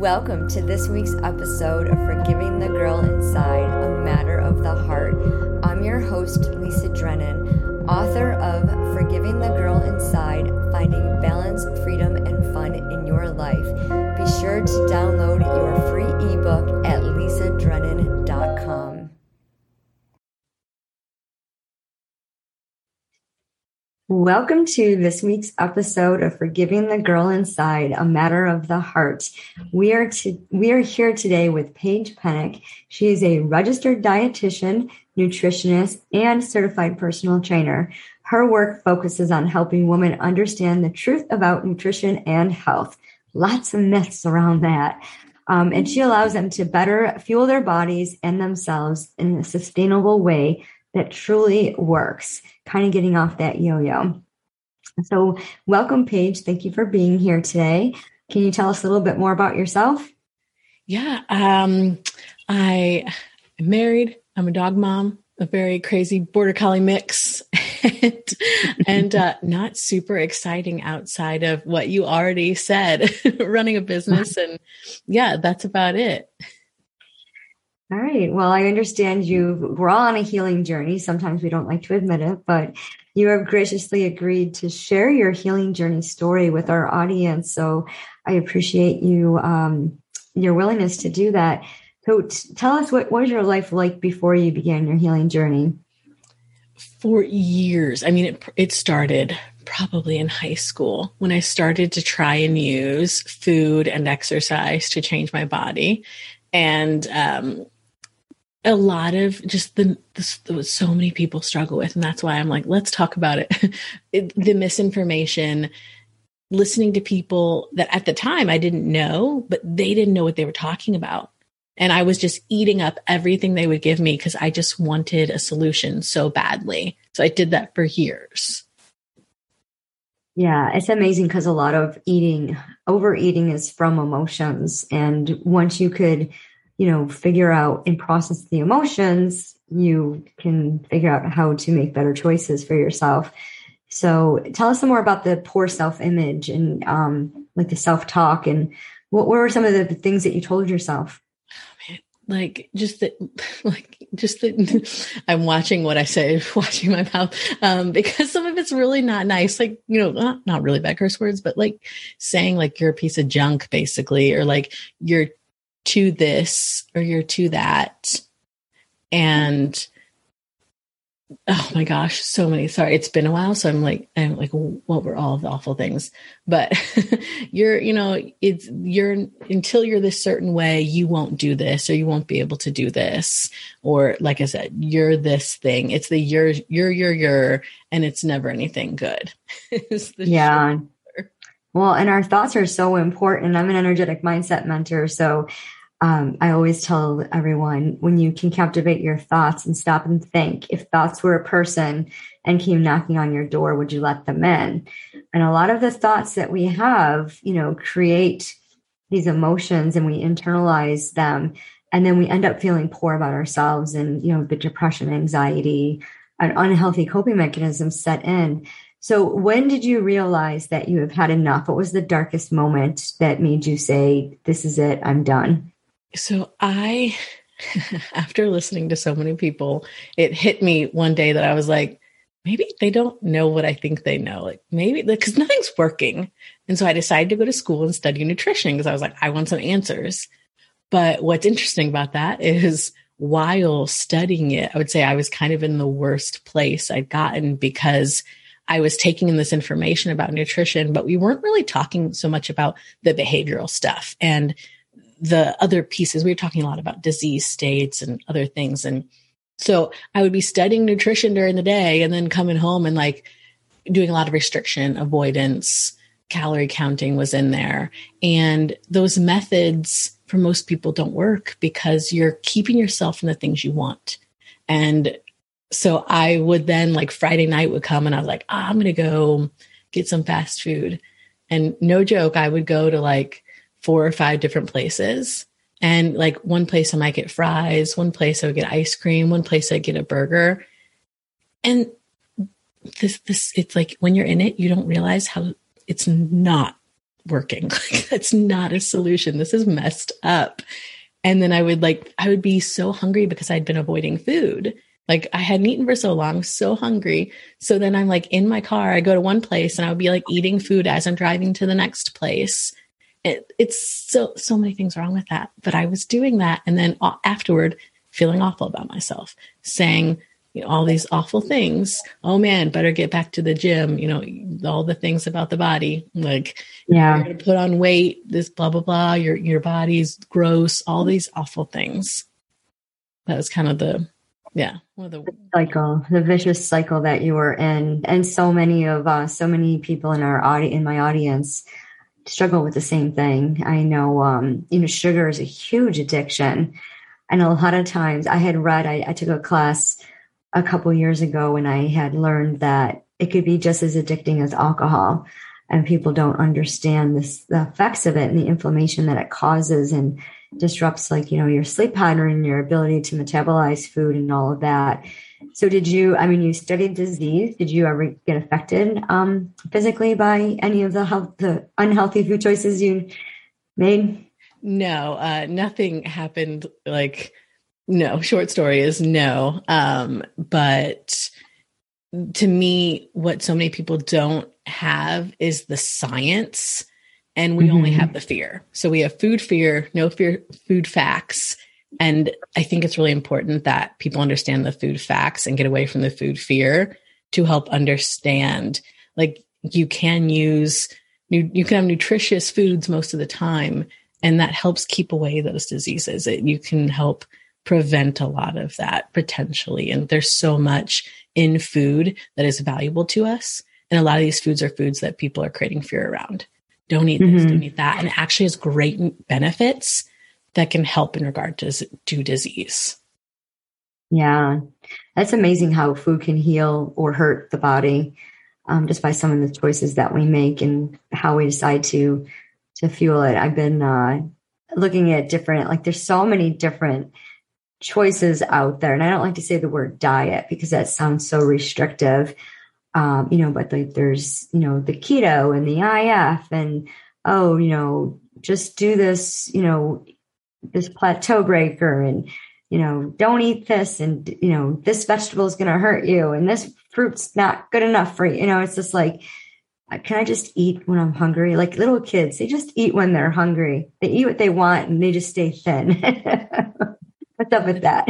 Welcome to this week's episode of Forgiving the Girl Inside, a Matter of the Heart. I'm your host, Lisa Drennan, author of Forgiving the Girl Inside Finding Balance, Freedom, and Fun in Your Life. Be sure to download your free ebook at lisadrennan.com. Welcome to this week's episode of Forgiving the Girl Inside, a matter of the heart. We are to, we are here today with Paige Pennick. She is a registered dietitian, nutritionist, and certified personal trainer. Her work focuses on helping women understand the truth about nutrition and health. Lots of myths around that. Um, and she allows them to better fuel their bodies and themselves in a sustainable way that truly works, kind of getting off that yo yo. So, welcome, Paige. Thank you for being here today. Can you tell us a little bit more about yourself? Yeah, um, I am married. I'm a dog mom, a very crazy border collie mix, and, and uh, not super exciting outside of what you already said, running a business. And yeah, that's about it. All right. Well, I understand you. We're all on a healing journey. Sometimes we don't like to admit it, but you have graciously agreed to share your healing journey story with our audience. So I appreciate you, um, your willingness to do that. So t- tell us what, what was your life like before you began your healing journey? For years. I mean, it, it started probably in high school when I started to try and use food and exercise to change my body. And um, a lot of just the, the so many people struggle with and that's why i'm like let's talk about it. it the misinformation listening to people that at the time i didn't know but they didn't know what they were talking about and i was just eating up everything they would give me because i just wanted a solution so badly so i did that for years yeah, it's amazing because a lot of eating, overeating is from emotions. And once you could you know, figure out and process the emotions, you can figure out how to make better choices for yourself. So tell us some more about the poor self image and um, like the self talk and what, were some of the things that you told yourself? like just that like just that i'm watching what i say watching my mouth um because some of it's really not nice like you know not, not really bad curse words but like saying like you're a piece of junk basically or like you're to this or you're to that. And oh my gosh, so many. Sorry, it's been a while. So I'm like, I'm like, what were all the awful things? But you're, you know, it's, you're, until you're this certain way, you won't do this or you won't be able to do this. Or like I said, you're this thing. It's the you're, you're, you're, you're, and it's never anything good. yeah. Well, and our thoughts are so important. I'm an energetic mindset mentor. So um, I always tell everyone when you can captivate your thoughts and stop and think if thoughts were a person and came knocking on your door, would you let them in? And a lot of the thoughts that we have, you know, create these emotions and we internalize them. And then we end up feeling poor about ourselves and, you know, the depression, anxiety, and unhealthy coping mechanisms set in. So when did you realize that you have had enough? What was the darkest moment that made you say, this is it, I'm done? So I, after listening to so many people, it hit me one day that I was like, maybe they don't know what I think they know. Like maybe because nothing's working. And so I decided to go to school and study nutrition because I was like, I want some answers. But what's interesting about that is while studying it, I would say I was kind of in the worst place I'd gotten because I was taking in this information about nutrition, but we weren't really talking so much about the behavioral stuff and the other pieces. We were talking a lot about disease states and other things. And so I would be studying nutrition during the day and then coming home and like doing a lot of restriction, avoidance, calorie counting was in there. And those methods for most people don't work because you're keeping yourself from the things you want. And so I would then like Friday night would come and I was like, ah, I'm going to go get some fast food. And no joke, I would go to like four or five different places. And like one place I might get fries, one place I would get ice cream, one place I'd get a burger. And this, this, it's like when you're in it, you don't realize how it's not working. Like That's not a solution. This is messed up. And then I would like, I would be so hungry because I'd been avoiding food. Like I hadn't eaten for so long, so hungry. So then I'm like in my car, I go to one place and I would be like eating food as I'm driving to the next place. It, it's so, so many things wrong with that. But I was doing that. And then afterward, feeling awful about myself, saying, you know, all these awful things. Oh man, better get back to the gym. You know, all the things about the body, like yeah, you're gonna put on weight. This blah blah blah. Your your body's gross. All mm-hmm. these awful things. That was kind of the yeah one of the cycle, the vicious cycle that you were in, and so many of us, so many people in our audience, in my audience, struggle with the same thing. I know, um, you know, sugar is a huge addiction, and a lot of times I had read, I, I took a class a couple years ago when I had learned that it could be just as addicting as alcohol. And people don't understand this, the effects of it and the inflammation that it causes and disrupts like, you know, your sleep pattern and your ability to metabolize food and all of that. So did you, I mean, you studied disease. Did you ever get affected um, physically by any of the health, the unhealthy food choices you made? No, uh, nothing happened like no, short story is no. Um, but to me, what so many people don't have is the science, and we mm-hmm. only have the fear. So we have food fear, no fear, food facts. And I think it's really important that people understand the food facts and get away from the food fear to help understand. Like you can use, you can have nutritious foods most of the time, and that helps keep away those diseases. It, you can help prevent a lot of that potentially. And there's so much in food that is valuable to us. And a lot of these foods are foods that people are creating fear around. Don't eat this, mm-hmm. don't eat that. And it actually has great benefits that can help in regard to, to disease. Yeah. That's amazing how food can heal or hurt the body um, just by some of the choices that we make and how we decide to to fuel it. I've been uh, looking at different, like there's so many different choices out there. And I don't like to say the word diet because that sounds so restrictive. Um, you know, but like there's, you know, the keto and the IF and, oh, you know, just do this, you know, this plateau breaker and, you know, don't eat this and, you know, this vegetable is going to hurt you and this fruit's not good enough for you. You know, it's just like, can I just eat when I'm hungry? Like little kids, they just eat when they're hungry. They eat what they want and they just stay thin. What's up with that?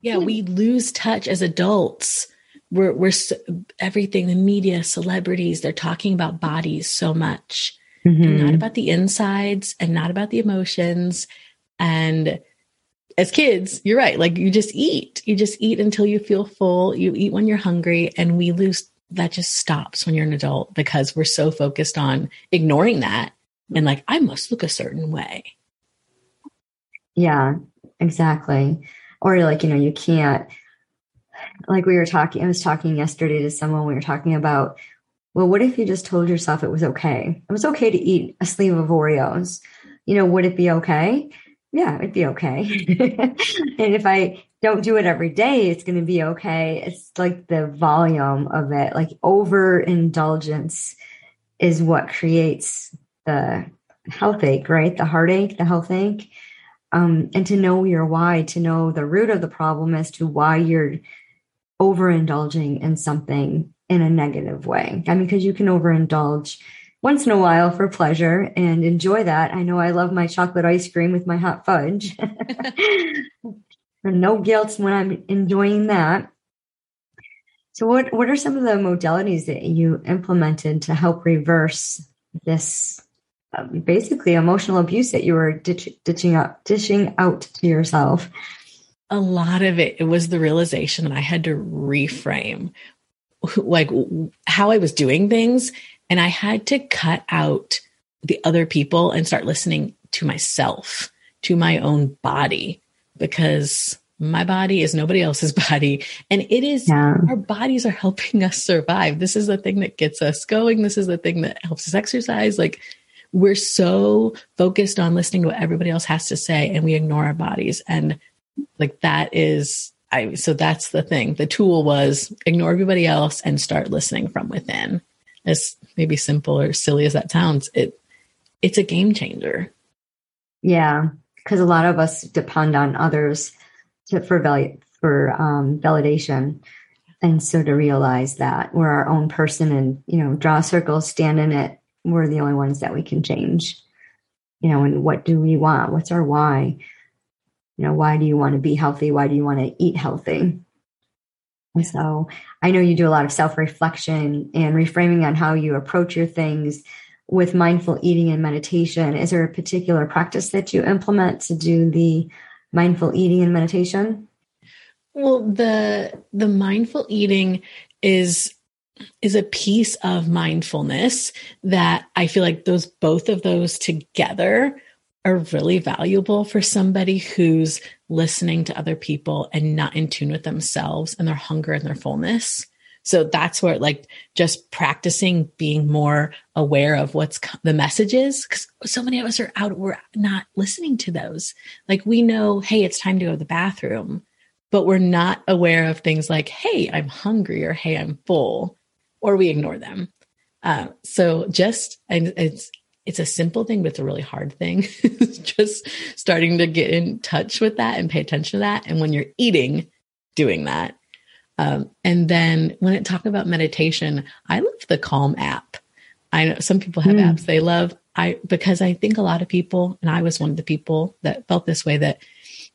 yeah, we lose touch as adults. We're we're everything the media, celebrities, they're talking about bodies so much, mm-hmm. not about the insides and not about the emotions. And as kids, you're right. Like you just eat. You just eat until you feel full. You eat when you're hungry, and we lose. That just stops when you're an adult because we're so focused on ignoring that and like I must look a certain way. Yeah, exactly. Or like, you know, you can't, like we were talking, I was talking yesterday to someone, we were talking about, well, what if you just told yourself it was okay? It was okay to eat a sleeve of Oreos. You know, would it be okay? Yeah, it'd be okay. and if I don't do it every day, it's going to be okay. It's like the volume of it, like overindulgence is what creates the health ache, right? The heartache, the health ache um, and to know your why, to know the root of the problem as to why you're overindulging in something in a negative way. I mean, because you can overindulge once in a while for pleasure and enjoy that. I know I love my chocolate ice cream with my hot fudge. no guilt when I'm enjoying that. So, what what are some of the modalities that you implemented to help reverse this um, basically emotional abuse that you were ditch, ditching out, dishing out to yourself? A lot of it, it was the realization that I had to reframe like how I was doing things. And I had to cut out the other people and start listening to myself, to my own body, because my body is nobody else's body. And it is, yeah. our bodies are helping us survive. This is the thing that gets us going. This is the thing that helps us exercise. Like we're so focused on listening to what everybody else has to say and we ignore our bodies. And like that is, I, so that's the thing. The tool was ignore everybody else and start listening from within. As maybe simple or silly as that sounds, it, it's a game changer. Yeah, because a lot of us depend on others to, for value for um, validation, and so to realize that we're our own person and you know draw a circle, stand in it. We're the only ones that we can change. You know, and what do we want? What's our why? You know, why do you want to be healthy? Why do you want to eat healthy? And so I know you do a lot of self reflection and reframing on how you approach your things with mindful eating and meditation. Is there a particular practice that you implement to do the mindful eating and meditation? Well, the the mindful eating is is a piece of mindfulness that I feel like those both of those together are really valuable for somebody who's listening to other people and not in tune with themselves and their hunger and their fullness. So that's where like just practicing being more aware of what's the messages because so many of us are out, we're not listening to those. Like we know, hey, it's time to go to the bathroom, but we're not aware of things like, hey, I'm hungry or hey, I'm full, or we ignore them. Uh, so just it's it's a simple thing, but it's a really hard thing. just starting to get in touch with that and pay attention to that. And when you're eating, doing that. Um, and then when it talk about meditation, I love the Calm app. I know some people have mm. apps they love. I because I think a lot of people, and I was one of the people that felt this way that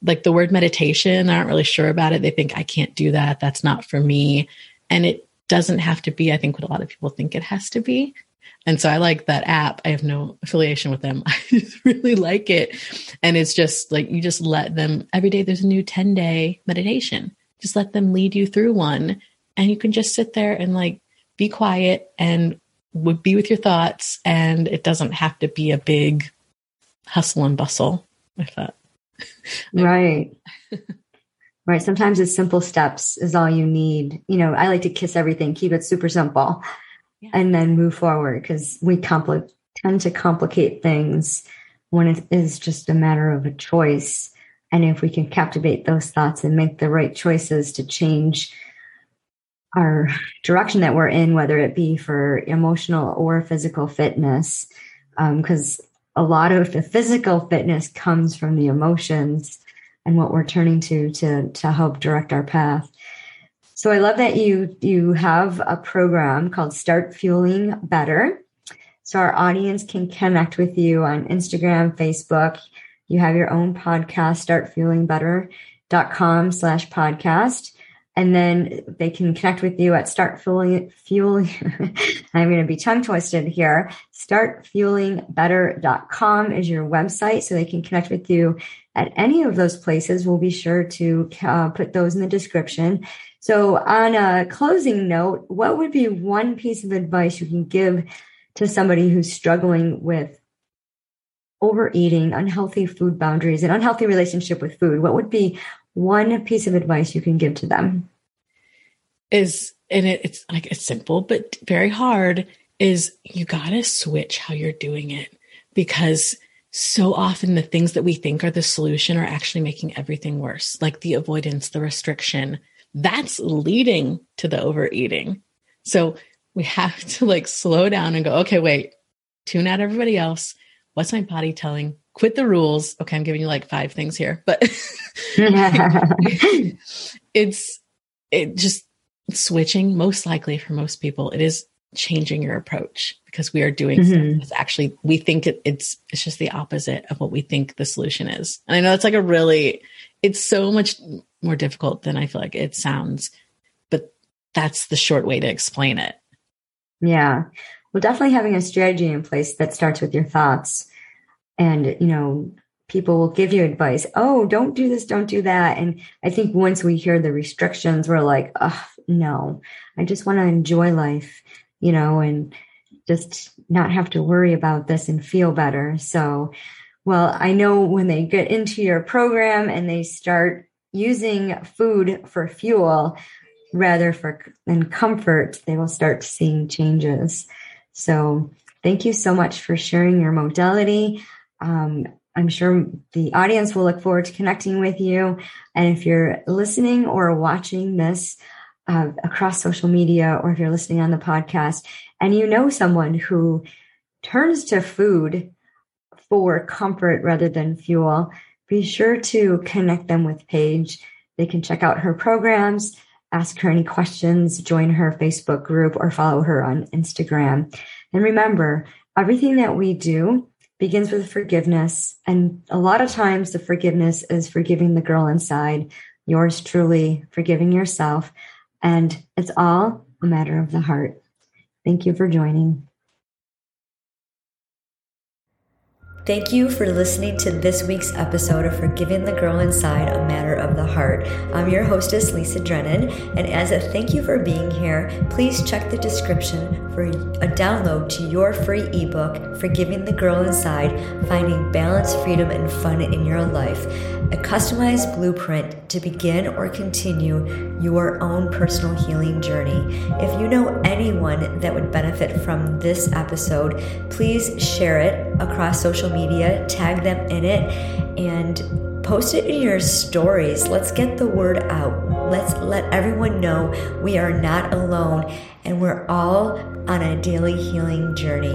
like the word meditation, aren't really sure about it. They think I can't do that. That's not for me. And it doesn't have to be, I think, what a lot of people think it has to be. And so I like that app. I have no affiliation with them. I just really like it. And it's just like you just let them every day there's a new 10 day meditation. Just let them lead you through one. And you can just sit there and like be quiet and would be with your thoughts. And it doesn't have to be a big hustle and bustle with that. Right. right. Sometimes it's simple steps is all you need. You know, I like to kiss everything, keep it super simple and then move forward because we compl- tend to complicate things when it is just a matter of a choice. And if we can captivate those thoughts and make the right choices to change our direction that we're in, whether it be for emotional or physical fitness, because um, a lot of the physical fitness comes from the emotions and what we're turning to to to help direct our path. So I love that you you have a program called Start Fueling Better. So our audience can connect with you on Instagram, Facebook. You have your own podcast, startfuelingbetter.com slash podcast. And then they can connect with you at Start Fueling, fueling I'm going to be tongue twisted here. Startfuelingbetter.com is your website. So they can connect with you at any of those places. We'll be sure to uh, put those in the description. So, on a closing note, what would be one piece of advice you can give to somebody who's struggling with overeating, unhealthy food boundaries, and unhealthy relationship with food? What would be one piece of advice you can give to them? Is and it, it's like it's simple but very hard. Is you got to switch how you're doing it because so often the things that we think are the solution are actually making everything worse, like the avoidance, the restriction, that's leading to the overeating. So we have to like slow down and go, okay, wait, tune out everybody else. What's my body telling? Quit the rules. Okay, I'm giving you like five things here, but it's it just switching most likely for most people it is changing your approach because we are doing mm-hmm. it's actually we think it, it's it's just the opposite of what we think the solution is and i know it's like a really it's so much more difficult than I feel like it sounds, but that's the short way to explain it. Yeah. Well, definitely having a strategy in place that starts with your thoughts. And, you know, people will give you advice. Oh, don't do this, don't do that. And I think once we hear the restrictions, we're like, oh, no, I just want to enjoy life, you know, and just not have to worry about this and feel better. So, well, I know when they get into your program and they start using food for fuel rather for than comfort, they will start seeing changes. So thank you so much for sharing your modality. Um, I'm sure the audience will look forward to connecting with you. And if you're listening or watching this uh, across social media, or if you're listening on the podcast and you know someone who turns to food for comfort rather than fuel, be sure to connect them with Paige. They can check out her programs, ask her any questions, join her Facebook group, or follow her on Instagram. And remember, everything that we do begins with forgiveness. And a lot of times the forgiveness is forgiving the girl inside, yours truly, forgiving yourself. And it's all a matter of the heart. Thank you for joining. Thank you for listening to this week's episode of Forgiving the Girl Inside, a Matter of the Heart. I'm your hostess, Lisa Drennan, and as a thank you for being here, please check the description for a download to your free ebook, Forgiving the Girl Inside Finding Balance, Freedom, and Fun in Your Life, a customized blueprint to begin or continue your own personal healing journey. If you know anyone that would benefit from this episode, please share it across social media, tag them in it, and post it in your stories. Let's get the word out. Let's let everyone know we are not alone and we're all on a daily healing journey.